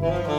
Mm-hmm.